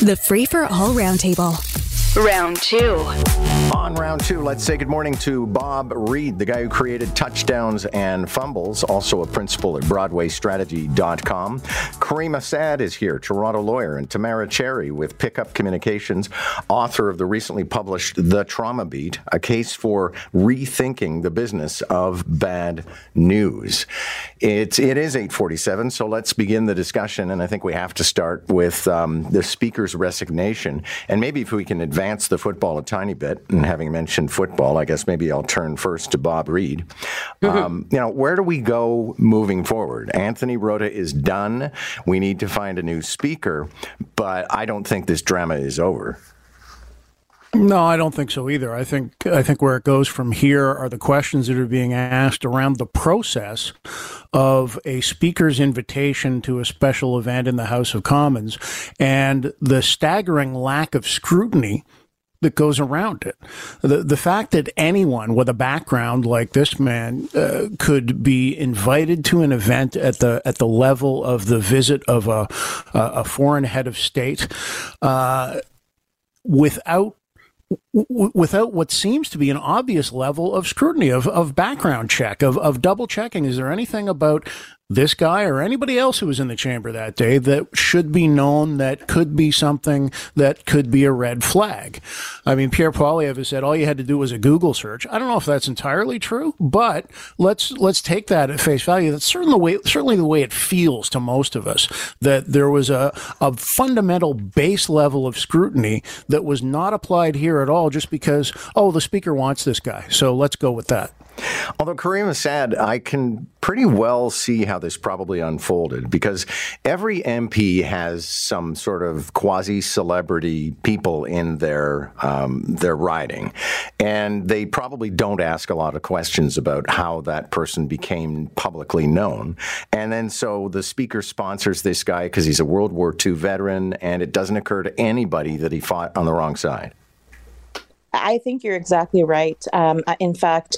The Free for All Roundtable. Round two. On round two, let's say good morning to Bob Reid, the guy who created Touchdowns and Fumbles, also a principal at BroadwayStrategy.com. Caryma Sa'd is here, Toronto lawyer, and Tamara Cherry with Pickup Communications, author of the recently published The Trauma Beat, a case for rethinking the business of bad news. It's, it is 847, so let's begin the discussion, and I think we have to start with um, the speaker's resignation, and maybe if we can advance the football a tiny bit, and having mentioned football, I guess maybe I'll turn first to Bob Reid. Um, you know, where do we go moving forward? Anthony Rota is done. We need to find a new speaker, but I don't think this drama is over. No, I don't think so either. I think I think where it goes from here are the questions that are being asked around the process of a speaker's invitation to a special event in the House of Commons and the staggering lack of scrutiny that goes around it. The the fact that anyone with a background like this man uh, could be invited to an event at the at the level of the visit of a a foreign head of state uh, without w- without what seems to be an obvious level of scrutiny of, of background check of, of double checking. Is there anything about this guy or anybody else who was in the chamber that day that should be known that could be something that could be a red flag. I mean, Pierre Poilievre has said all you had to do was a Google search. I don't know if that's entirely true, but let's let's take that at face value. That's certainly the way certainly the way it feels to most of us that there was a, a fundamental base level of scrutiny that was not applied here at all just because, oh, the speaker wants this guy. So let's go with that. Although Caryma Sa'd, I can pretty well see how this probably unfolded because every MP has some sort of quasi celebrity people in their um, their riding, and they probably don't ask a lot of questions about how that person became publicly known. And then so the speaker sponsors this guy because he's a World War II veteran, and it doesn't occur to anybody that he fought on the wrong side. I think you're exactly right. Um, in fact,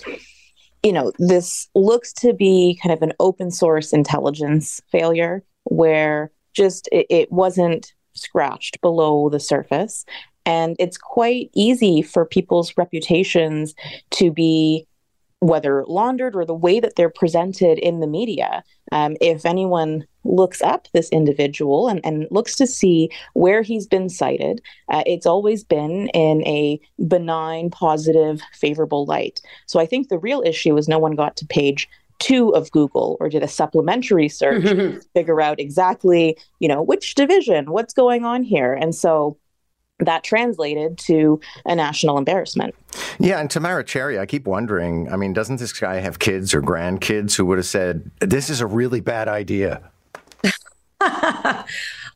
you know, this looks to be kind of an open source intelligence failure where just it, it wasn't scratched below the surface. And it's quite easy for people's reputations to be whether laundered or the way that they're presented in the media. Um, if anyone looks up this individual and, and looks to see where he's been cited, uh, it's always been in a benign, positive, favorable light. So I think the real issue is no one got to page two of Google or did a supplementary search to figure out exactly, you know, which division, what's going on here. And so that translated to a national embarrassment. Yeah, and Tamara Cherry, I keep wondering. I mean, doesn't this guy have kids or grandkids who would have said, "This is a really bad idea"?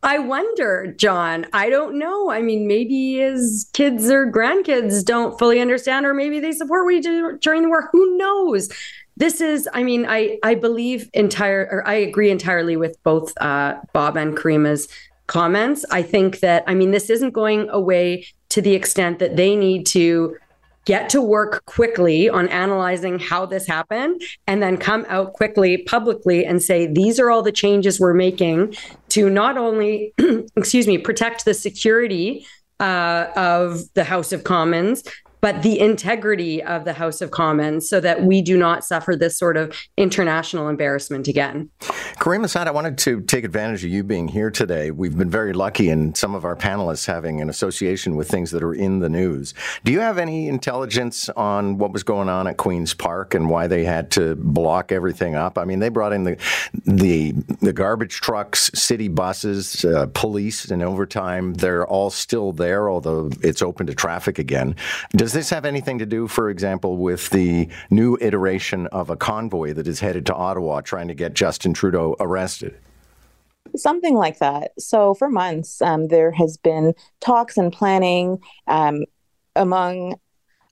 I wonder, John. I don't know. I mean, maybe his kids or grandkids don't fully understand, or maybe they support what he did during the war. Who knows? This is, I mean, I I believe entire, or I agree entirely with both uh, Bob and Caryma's comments. I think that, I mean, this isn't going away to the extent that they need to get to work quickly on analyzing how this happened and then come out quickly publicly and say these are all the changes we're making to not only excuse me protect the security uh, of the House of Commons, but the integrity of the House of Commons so that we do not suffer this sort of international embarrassment again. Caryma Sa'd, I wanted to take advantage of you being here today. We've been very lucky in some of our panelists having an association with things that are in the news. Do you have any intelligence on what was going on at Queen's Park and why they had to block everything up? I mean, they brought in the the, the garbage trucks, city buses, uh, police in overtime. They're all still there, although it's open to traffic again. Does this have anything to do, for example, with the new iteration of a convoy that is headed to Ottawa trying to get Justin Trudeau arrested? Something like that. So, for months, um, there has been talks and planning um, among,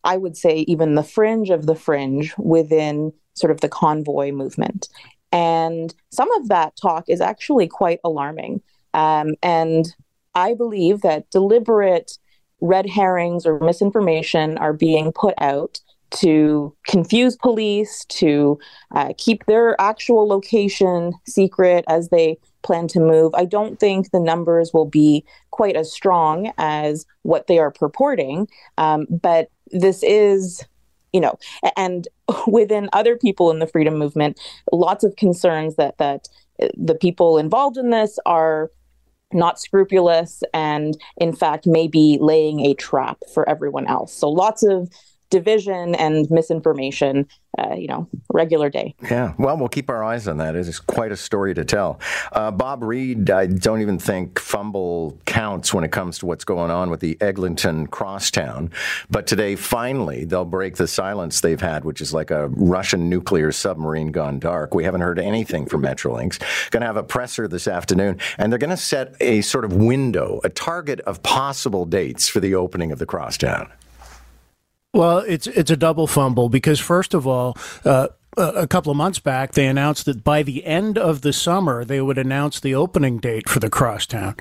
I would say, even the fringe of the fringe within sort of the convoy movement. And some of that talk is actually quite alarming. Um, and I believe that deliberate red herrings or misinformation are being put out to confuse police, to uh, keep their actual location secret as they plan to move. I don't think the numbers will be quite as strong as what they are purporting. Um, but this is, you know, and within other people in the freedom movement, lots of concerns that that uh, the people involved in this are not scrupulous and in fact may be laying a trap for everyone else. So lots of division and misinformation, uh, you know, regular day. Yeah, well, we'll keep our eyes on that. It is quite a story to tell. Uh, Bob Reid, I don't even think fumble counts when it comes to what's going on with the Eglinton crosstown. But today, finally, they'll break the silence they've had, which is like a Russian nuclear submarine gone dark. We haven't heard anything from Metrolinx. Going to have a presser this afternoon, and they're going to set a sort of window, a target of possible dates for the opening of the crosstown. Well, it's it's a double fumble because first of all. Uh, a couple of months back, they announced that by the end of the summer, they would announce the opening date for the crosstown.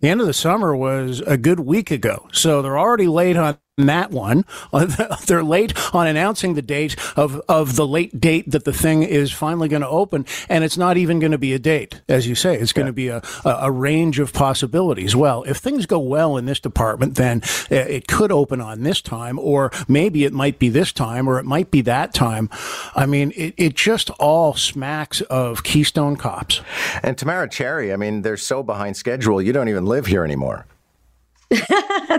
The end of the summer was a good week ago, so they're already late on that one. They're late on announcing the date of, of the late date that the thing is finally going to open. And it's not even going to be a date, as you say. It's going yeah. to be a, a, range of possibilities. Well, if things go well in this department, then uh, it could open on this time, or maybe it might be this time, or it might be that time. I mean, it, it just all smacks of Keystone Cops. And Tamara Cherry, I mean, they're so behind schedule, you don't even live here anymore.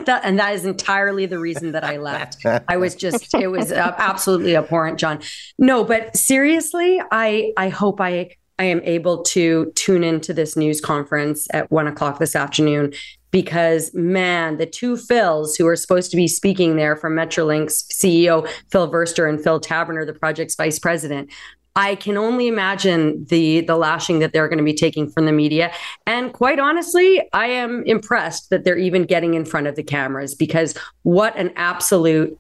that, and that is entirely the reason that I left. I was just, it was uh, absolutely abhorrent, John. No, but seriously, I, I hope I, I am able to tune into this news conference at one o'clock this afternoon because man, the two Phils who are supposed to be speaking there from Metrolinx CEO Phil Verster and Phil Taberner, the project's vice president, I can only imagine the the lashing that they're going to be taking from the media. And quite honestly, I am impressed that they're even getting in front of the cameras because what an absolute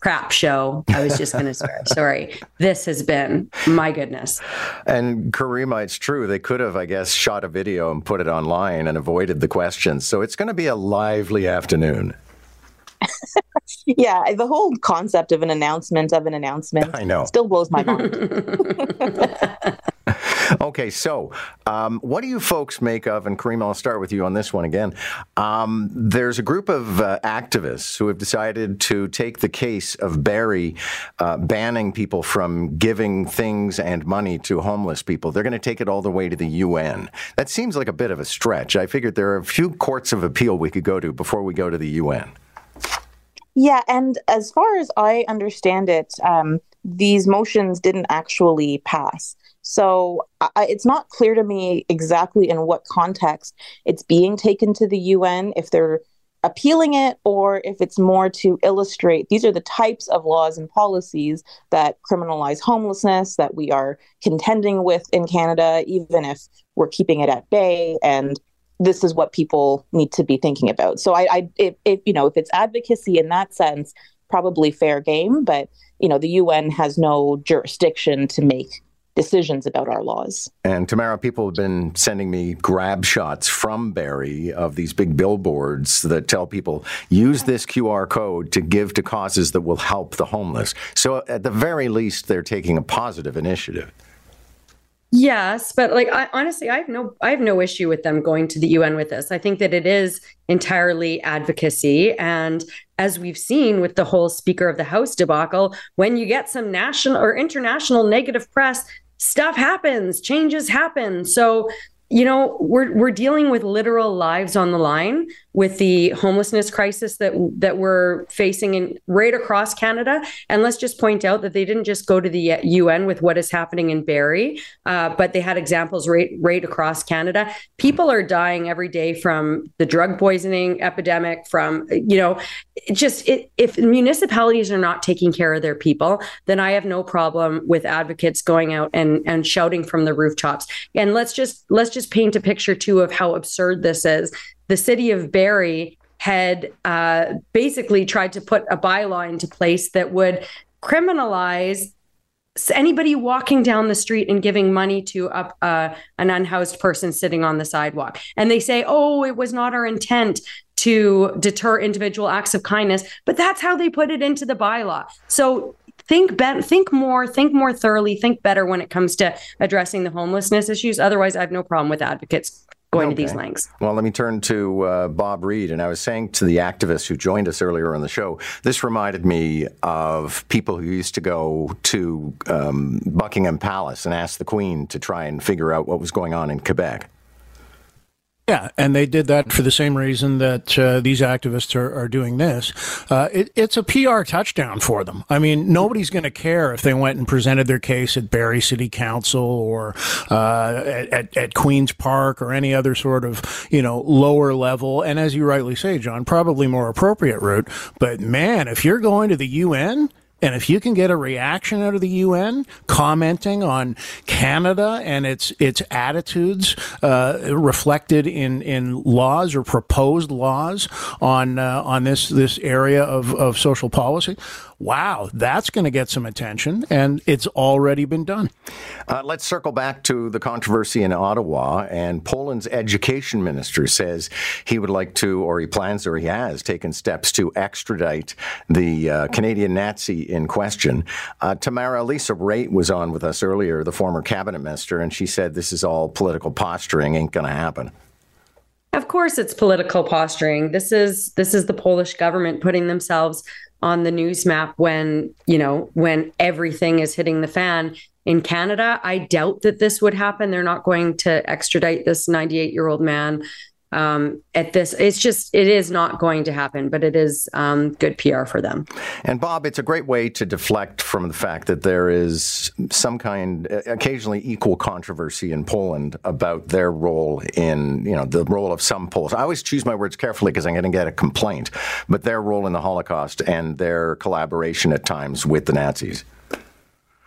crap show. I was just going to swear. Sorry. This has been my goodness. And Caryma, it's true. They could have, I guess, shot a video and put it online and avoided the questions. So it's going to be a lively afternoon. yeah, the whole concept of an announcement of an announcement I know. still blows my mind. okay, so um, what do you folks make of, and Caryma, I'll start with you on this one again. Um, there's a group of uh, activists who have decided to take the case of Barrie uh, banning people from giving things and money to homeless people. They're going to take it all the way to the UN. That seems like a bit of a stretch. I figured there are a few courts of appeal we could go to before we go to the UN. Yeah, and as far as I understand it, um, these motions didn't actually pass. So I, it's not clear to me exactly in what context it's being taken to the UN, if they're appealing it or if it's more to illustrate these are the types of laws and policies that criminalize homelessness that we are contending with in Canada, even if we're keeping it at bay and this is what people need to be thinking about. So I, I if, if you know if it's advocacy in that sense, probably fair game. But you know the UN has no jurisdiction to make decisions about our laws. And Tamara, people have been sending me grab shots from Barrie of these big billboards that tell people use this QR code to give to causes that will help the homeless. So at the very least, they're taking a positive initiative. Yes, but like I, honestly, I have no I have no issue with them going to the UN with this. I think that it is entirely advocacy, and as we've seen with the whole Speaker of the House debacle, when you get some national or international negative press, stuff happens, changes happen. So you know we're we're dealing with literal lives on the line with the homelessness crisis that that we're facing in right across Canada. And let's just point out that they didn't just go to the UN with what is happening in Barrie, uh, but they had examples right right across Canada. People are dying every day from the drug poisoning epidemic. From you know, just it, if municipalities are not taking care of their people, then I have no problem with advocates going out and and shouting from the rooftops. And let's just let's just paint a picture too of how absurd this is the city of Barrie had uh, basically tried to put a bylaw into place that would criminalize anybody walking down the street and giving money to a, uh, an unhoused person sitting on the sidewalk. And they say, oh, it was not our intent to deter individual acts of kindness, but that's how they put it into the bylaw. So think be- think more, think more thoroughly, think better when it comes to addressing the homelessness issues. Otherwise, I have no problem with advocates going okay. to these lengths. Well, let me turn to uh, Bob Reid. And I was saying to the activists who joined us earlier on the show, this reminded me of people who used to go to um, Buckingham Palace and ask the Queen to try and figure out what was going on in Quebec. Yeah, and they did that for the same reason that uh, these activists are, are doing this. Uh, it, it's a PR touchdown for them. I mean, nobody's going to care if they went and presented their case at Barrie City Council or uh, at, at Queen's Park or any other sort of, you know, lower level. And as you rightly say, John, probably more appropriate route. But man, if you're going to the UN, and if you can get a reaction out of the UN commenting on Canada and its its attitudes uh, reflected in, in laws or proposed laws on uh, on this this area of, of social policy, wow, that's going to get some attention, and it's already been done. Uh, let's circle back to the controversy in Ottawa. And Poland's education minister says he would like to, or he plans, or he has taken steps to extradite the uh, Canadian Nazi in question. Uh, Tamara Lisa Raitt was on with us earlier, the former cabinet minister, and she said this is all political posturing, ain't going to happen. Of course it's political posturing. This is this is the Polish government putting themselves on the news map when, you know, when everything is hitting the fan. In Canada, I doubt that this would happen. They're not going to extradite this 98 year old man um, at this. It's just, it is not going to happen, but it is um, good PR for them. And Bob, it's a great way to deflect from the fact that there is some kind, occasionally equal controversy in Poland about their role in, you know, the role of some Poles. I always choose my words carefully because I'm going to get a complaint, but their role in the Holocaust and their collaboration at times with the Nazis.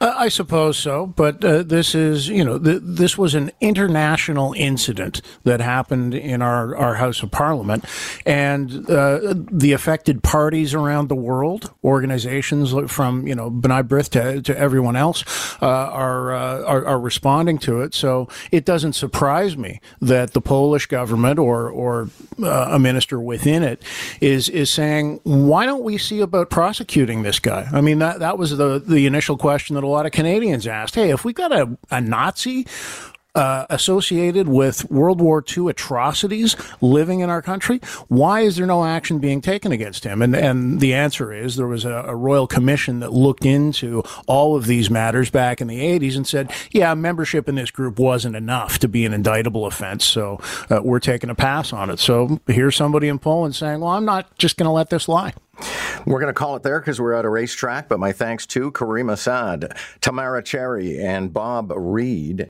Uh, I suppose so, but uh, this is, you know, th- this was an international incident that happened in our, our House of Parliament, and uh, the affected parties around the world, organizations from, you know, B'nai B'rith to, to everyone else, uh, are, uh, are, are responding to it. So it doesn't surprise me that the Polish government or or uh, a minister within it is is saying, why don't we see about prosecuting this guy? I mean, that that was the the initial question that lot of Canadians asked, hey, if we got a, a Nazi uh, associated with World War II atrocities living in our country, why is there no action being taken against him? And and the answer is there was a, a, royal commission that looked into all of these matters back in the 80s and said, yeah, membership in this group wasn't enough to be an indictable offense, so uh, we're taking a pass on it. So here's somebody in Poland saying, well, I'm not just going to let this lie. We're going to call it there because we're at a racetrack, but my thanks to Caryma Sa'd, Tamara Cherry, and Bob Reid.